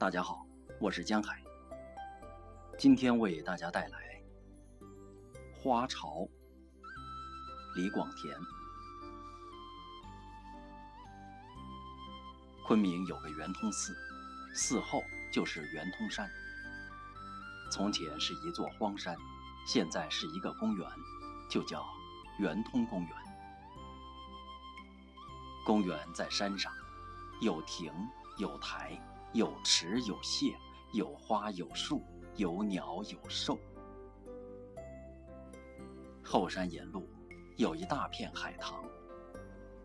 大家好，我是江海。今天为大家带来《花潮》。李广田。昆明有个圆通寺，寺后就是圆通山。从前是一座荒山，现在是一个公园，就叫圆通公园。公园在山上，有亭有台。有池有榭，有花有树，有鸟有兽。后山沿路有一大片海棠，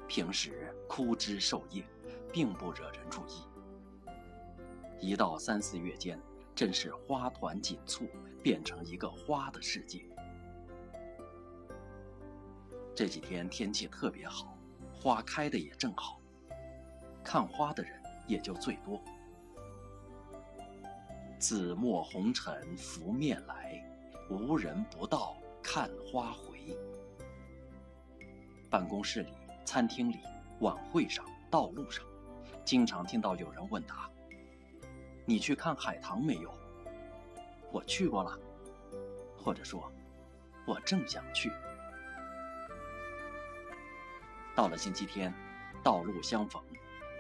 平时枯枝瘦叶，并不惹人注意。一到三四月间，真是花团锦簇，变成一个花的世界。这几天天气特别好，花开的也正好，看花的人也就最多。紫陌红尘拂面来，无人不道看花回。办公室里、餐厅里、晚会上、道路上，经常听到有人问答：“你去看海棠没有？”我去过了，或者说，我正想去。到了星期天，道路相逢，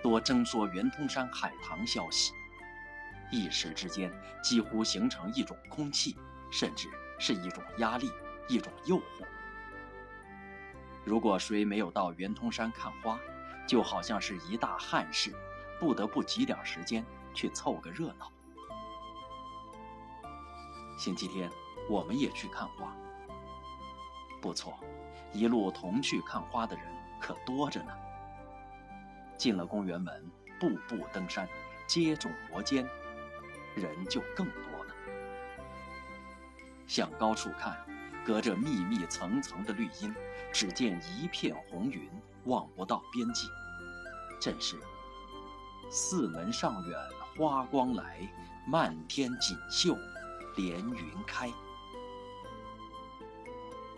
多争说圆通山海棠消息。一时之间，几乎形成一种空气，甚至是一种压力，一种诱惑。如果谁没有到圆通山看花，就好像是一大憾事，不得不挤点时间去凑个热闹。星期天，我们也去看花。不错，一路同去看花的人可多着呢。进了公园门，步步登山，接踵摩肩。人就更多了。向高处看，隔着密密层层的绿荫，只见一片红云，望不到边际。正是四门上远花光来，漫天锦绣连云开。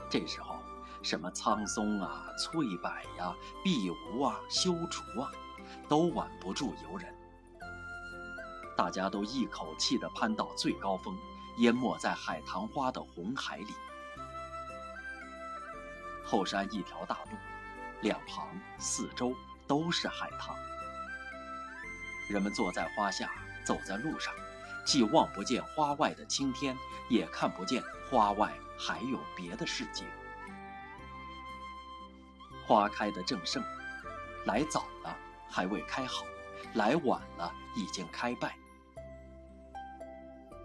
这时候，什么苍松啊、翠柏呀、碧梧啊、修竹啊，都挽不住游人。大家都一口气地攀到最高峰，淹没在海棠花的红海里。后山一条大路，两旁、四周都是海棠。人们坐在花下，走在路上，既望不见花外的青天，也看不见花外还有别的世界。花开得正盛，来早了还未开好，来晚了已经开败。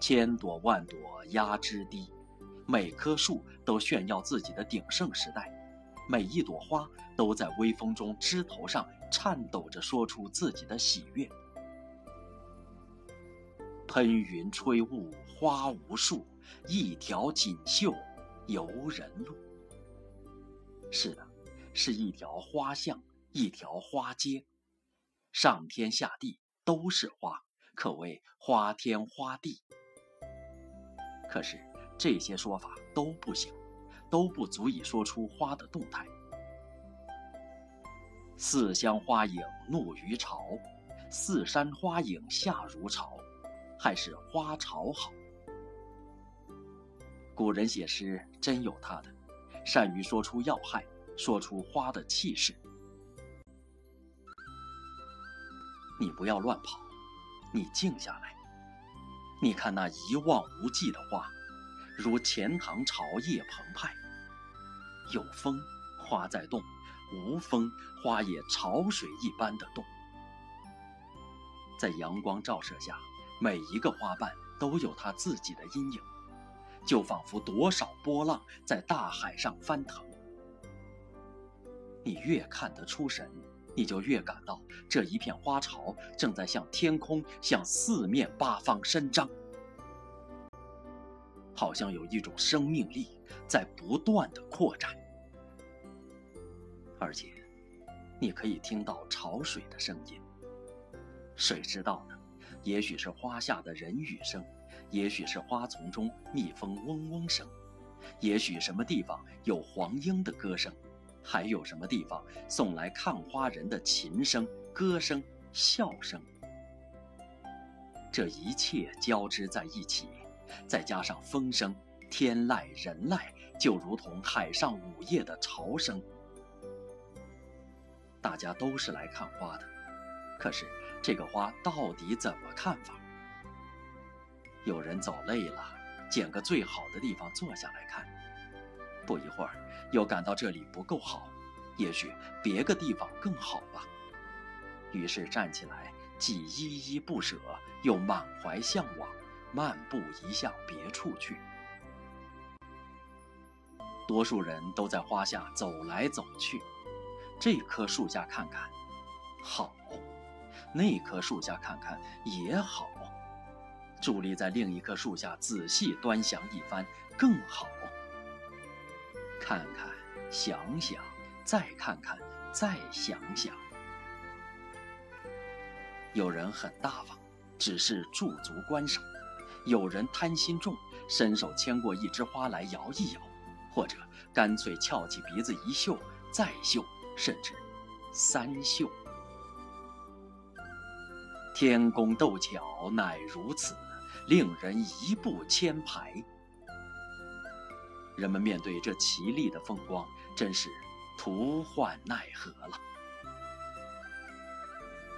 千朵万朵压枝低，每棵树都炫耀自己的鼎盛时代，每一朵花都在微风中枝头上颤抖着说出自己的喜悦。喷云吹雾花无数，一条锦绣游人路。是的，是一条花巷，一条花街，上天下地都是花，可谓花天花地。可是这些说法都不行，都不足以说出花的动态。四乡花影怒于潮，四山花影下如潮，还是花潮好。古人写诗真有他的，善于说出要害，说出花的气势。你不要乱跑，你静下来。你看那一望无际的花，如钱塘潮叶澎湃。有风，花在动；无风，花也潮水一般的动。在阳光照射下，每一个花瓣都有它自己的阴影，就仿佛多少波浪在大海上翻腾。你越看得出神。你就越感到这一片花潮正在向天空、向四面八方伸张，好像有一种生命力在不断的扩展，而且你可以听到潮水的声音。谁知道呢？也许是花下的人语声，也许是花丛中蜜蜂嗡嗡声，也许什么地方有黄莺的歌声。还有什么地方送来看花人的琴声、歌声、笑声？这一切交织在一起，再加上风声、天籁、人籁，就如同海上午夜的潮声。大家都是来看花的，可是这个花到底怎么看法？有人走累了，捡个最好的地方坐下来看，不一会儿又感到这里不够好，也许别个地方更好吧。于是站起来，既依依不舍，又满怀向往，漫步移向别处去。多数人都在花下走来走去。这棵树下看看，好；那棵树下看看也好。伫立在另一棵树下仔细端详一番，更好。看看，想想，再看看，再想想。有人很大方，只是驻足观赏；有人贪心重，伸手牵过一枝花来摇一摇，或者干脆翘起鼻子一嗅，再嗅。甚至三秀，天公斗巧乃如此，令人一步千排。人们面对这奇丽的风光，真是徒唤奈何了。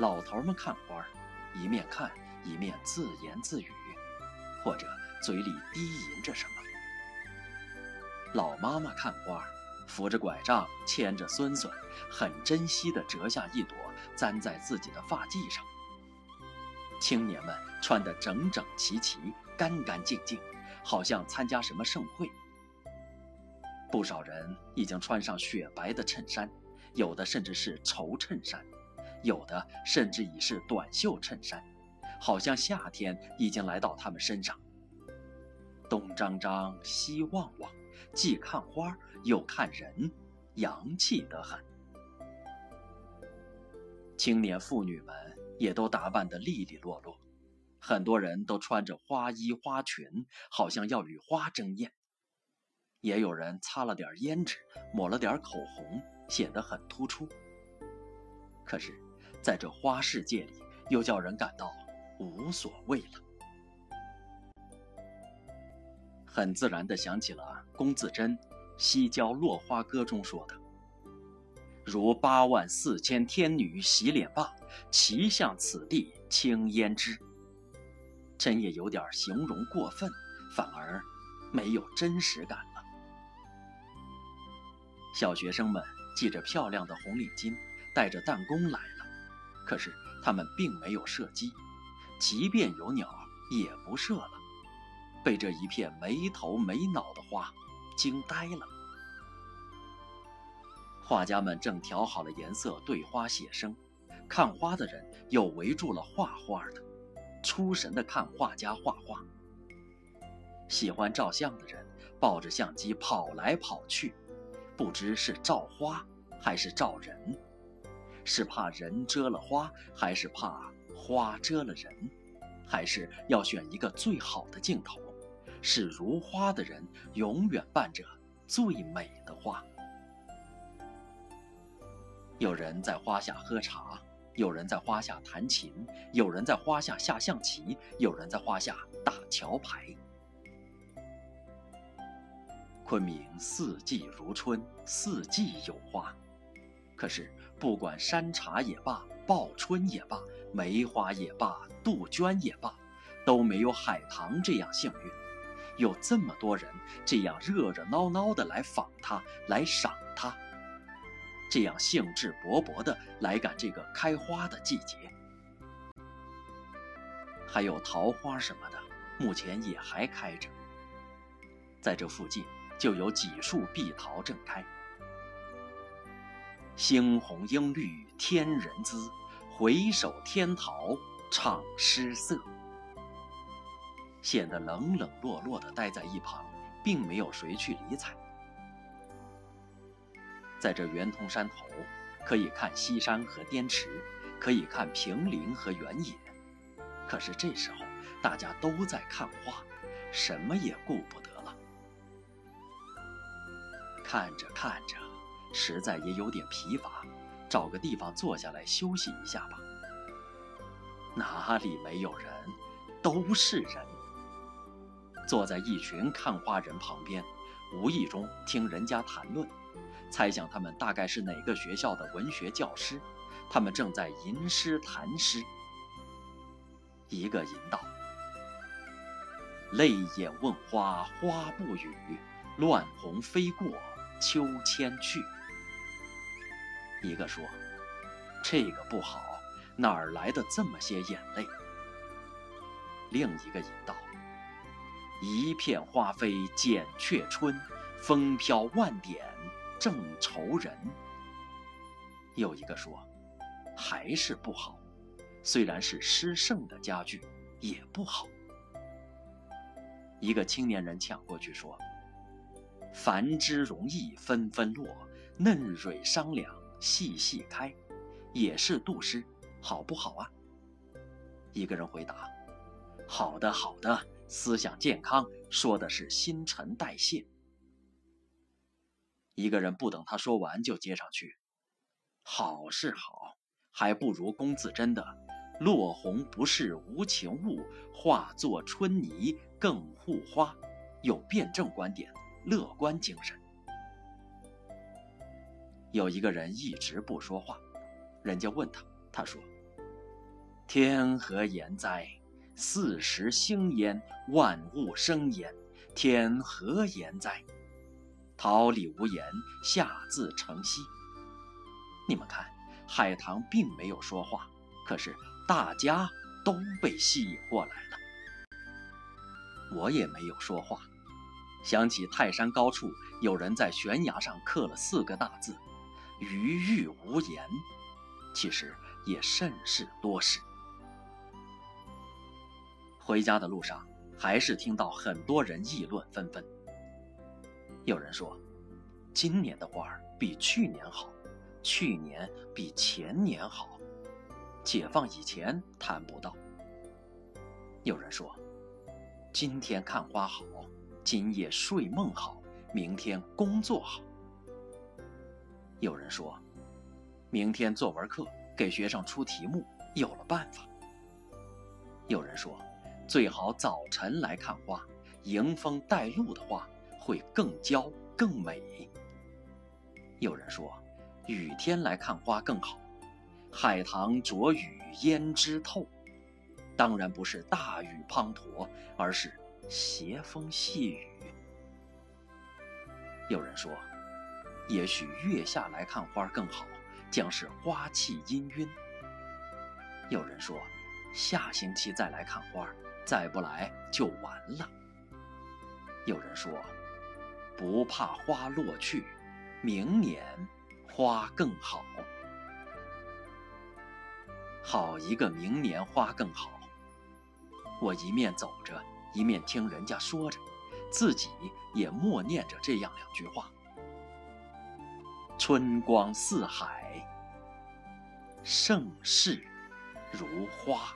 老头们看花，一面看一面自言自语，或者嘴里低吟着什么。老妈妈看花。扶着拐杖，牵着孙孙，很珍惜地折下一朵，簪在自己的发髻上。青年们穿得整整齐齐、干干净净，好像参加什么盛会。不少人已经穿上雪白的衬衫，有的甚至是绸衬衫，有的甚至已是短袖衬衫，好像夏天已经来到他们身上。东张张，西望望。既看花又看人，洋气得很。青年妇女们也都打扮得利利落落，很多人都穿着花衣花裙，好像要与花争艳。也有人擦了点胭脂，抹了点口红，显得很突出。可是，在这花世界里，又叫人感到无所谓了。很自然地想起了龚自珍《西郊落花歌》中说的：“如八万四千天女洗脸罢，齐向此地轻胭脂。”真也有点形容过分，反而没有真实感了。小学生们系着漂亮的红领巾，带着弹弓来了，可是他们并没有射击，即便有鸟，也不射了。被这一片没头没脑的花惊呆了。画家们正调好了颜色，对花写生；看花的人又围住了画画的，出神的看画家画画。喜欢照相的人抱着相机跑来跑去，不知是照花还是照人，是怕人遮了花，还是怕花遮了人，还是要选一个最好的镜头。是如花的人，永远伴着最美的花。有人在花下喝茶，有人在花下弹琴，有人在花下下象棋，有人在花下打桥牌。昆明四季如春，四季有花。可是，不管山茶也罢，报春也罢，梅花也罢，杜鹃也罢，都没有海棠这样幸运。有这么多人这样热热闹闹的来访他，来赏他，这样兴致勃勃的来赶这个开花的季节。还有桃花什么的，目前也还开着。在这附近就有几树碧桃正开。猩红樱绿天人姿，回首天桃唱诗色。显得冷冷落落的待在一旁，并没有谁去理睬。在这圆通山头，可以看西山和滇池，可以看平林和原野。可是这时候，大家都在看花，什么也顾不得了。看着看着，实在也有点疲乏，找个地方坐下来休息一下吧。哪里没有人？都是人。坐在一群看花人旁边，无意中听人家谈论，猜想他们大概是哪个学校的文学教师，他们正在吟诗谈诗。一个吟道：“泪眼问花花不语，乱红飞过秋千去。”一个说：“这个不好，哪儿来的这么些眼泪？”另一个吟道。一片花飞剪却春，风飘万点正愁人。又一个说，还是不好，虽然是诗圣的佳句，也不好。一个青年人抢过去说：“繁枝容易纷纷落，嫩蕊商量细细开，也是杜诗，好不好啊？”一个人回答：“好的，好的。”思想健康说的是新陈代谢。一个人不等他说完就接上去：“好是好，还不如龚自珍的‘落红不是无情物，化作春泥更护花’，有辩证观点，乐观精神。”有一个人一直不说话，人家问他，他说：“天何言哉？”四时兴焉，万物生焉，天何言哉？桃李无言，下自成蹊。你们看，海棠并没有说话，可是大家都被吸引过来了。我也没有说话，想起泰山高处有人在悬崖上刻了四个大字“余欲无言”，其实也甚是多事。回家的路上，还是听到很多人议论纷纷。有人说，今年的花儿比去年好，去年比前年好，解放以前谈不到。有人说，今天看花好，今夜睡梦好，明天工作好。有人说，明天作文课给学生出题目有了办法。有人说。最好早晨来看花，迎风带路的花会更娇更美。有人说，雨天来看花更好，海棠着雨胭脂透。当然不是大雨滂沱，而是斜风细雨。有人说，也许月下来看花更好，将是花气氤氲。有人说，下星期再来看花。再不来就完了。有人说，不怕花落去，明年花更好。好一个明年花更好！我一面走着，一面听人家说着，自己也默念着这样两句话：春光似海，盛世如花。